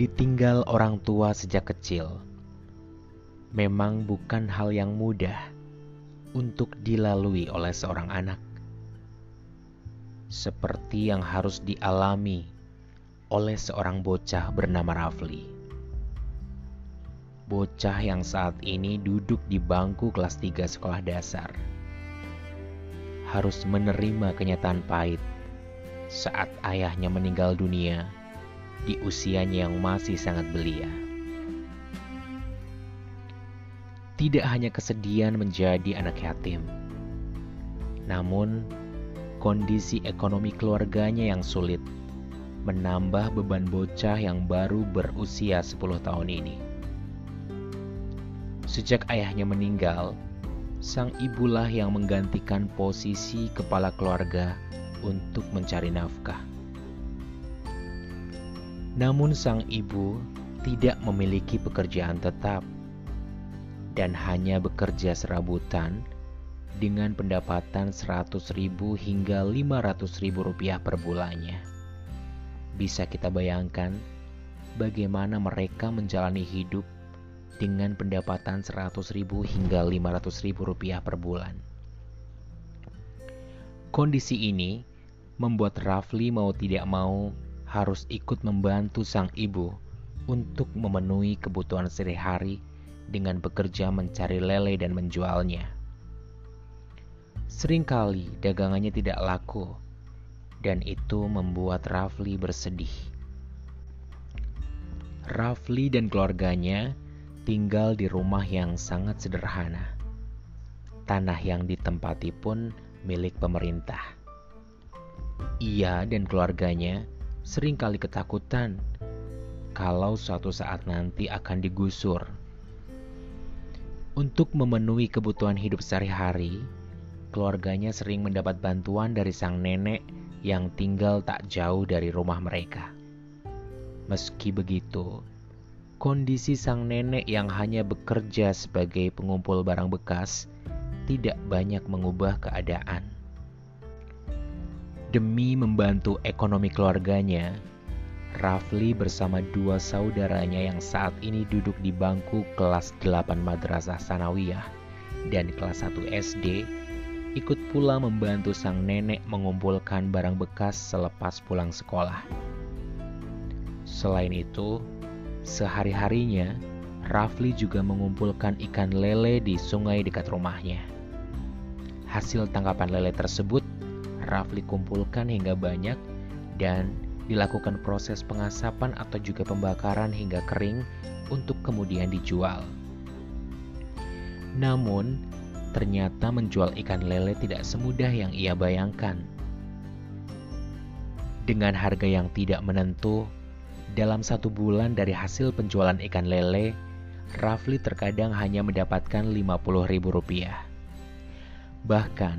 Ditinggal orang tua sejak kecil. Memang bukan hal yang mudah untuk dilalui oleh seorang anak, seperti yang harus dialami oleh seorang bocah bernama Rafli. Bocah yang saat ini duduk di bangku kelas 3 sekolah dasar. Harus menerima kenyataan pahit saat ayahnya meninggal dunia di usianya yang masih sangat belia. Tidak hanya kesedihan menjadi anak yatim, namun kondisi ekonomi keluarganya yang sulit menambah beban bocah yang baru berusia 10 tahun ini. Sejak ayahnya meninggal, sang ibulah yang menggantikan posisi kepala keluarga untuk mencari nafkah. Namun sang ibu tidak memiliki pekerjaan tetap dan hanya bekerja serabutan dengan pendapatan 100 ribu hingga 500 ribu rupiah per bulannya. Bisa kita bayangkan bagaimana mereka menjalani hidup dengan pendapatan 100 ribu hingga 500 ribu rupiah per bulan. Kondisi ini membuat Rafli mau tidak mau harus ikut membantu sang ibu untuk memenuhi kebutuhan sehari-hari dengan bekerja mencari lele dan menjualnya. Seringkali dagangannya tidak laku, dan itu membuat Rafli bersedih. Rafli dan keluarganya tinggal di rumah yang sangat sederhana. Tanah yang ditempati pun milik pemerintah. Ia dan keluarganya sering kali ketakutan kalau suatu saat nanti akan digusur. Untuk memenuhi kebutuhan hidup sehari-hari, keluarganya sering mendapat bantuan dari sang nenek yang tinggal tak jauh dari rumah mereka. Meski begitu, kondisi sang nenek yang hanya bekerja sebagai pengumpul barang bekas tidak banyak mengubah keadaan. Demi membantu ekonomi keluarganya, Rafli bersama dua saudaranya yang saat ini duduk di bangku kelas 8 Madrasah Sanawiyah dan kelas 1 SD ikut pula membantu sang nenek mengumpulkan barang bekas selepas pulang sekolah. Selain itu, sehari-harinya Rafli juga mengumpulkan ikan lele di sungai dekat rumahnya. Hasil tangkapan lele tersebut Rafli kumpulkan hingga banyak dan dilakukan proses pengasapan atau juga pembakaran hingga kering untuk kemudian dijual. Namun, ternyata menjual ikan lele tidak semudah yang ia bayangkan. Dengan harga yang tidak menentu, dalam satu bulan dari hasil penjualan ikan lele, Rafli terkadang hanya mendapatkan Rp50.000. Bahkan,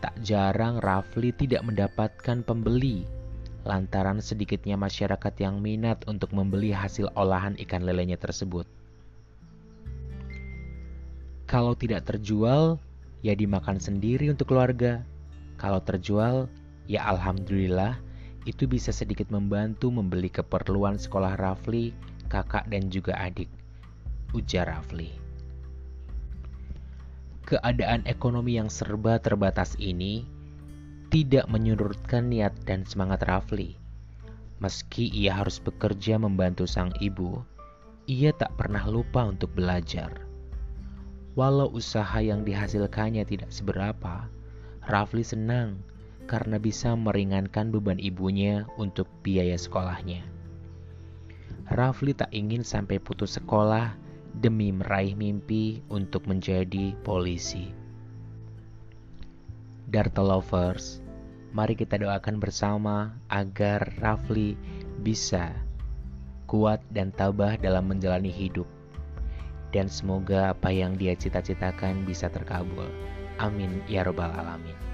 Tak jarang Rafli tidak mendapatkan pembeli lantaran sedikitnya masyarakat yang minat untuk membeli hasil olahan ikan lelenya tersebut. Kalau tidak terjual, ya dimakan sendiri untuk keluarga. Kalau terjual, ya alhamdulillah itu bisa sedikit membantu membeli keperluan sekolah Rafli, kakak dan juga adik. Ujar Rafli. Keadaan ekonomi yang serba terbatas ini tidak menyurutkan niat dan semangat Rafli. Meski ia harus bekerja membantu sang ibu, ia tak pernah lupa untuk belajar. Walau usaha yang dihasilkannya tidak seberapa, Rafli senang karena bisa meringankan beban ibunya untuk biaya sekolahnya. Rafli tak ingin sampai putus sekolah demi meraih mimpi untuk menjadi polisi. Darto Lovers, mari kita doakan bersama agar Rafli bisa kuat dan tabah dalam menjalani hidup. Dan semoga apa yang dia cita-citakan bisa terkabul. Amin ya Robbal 'Alamin.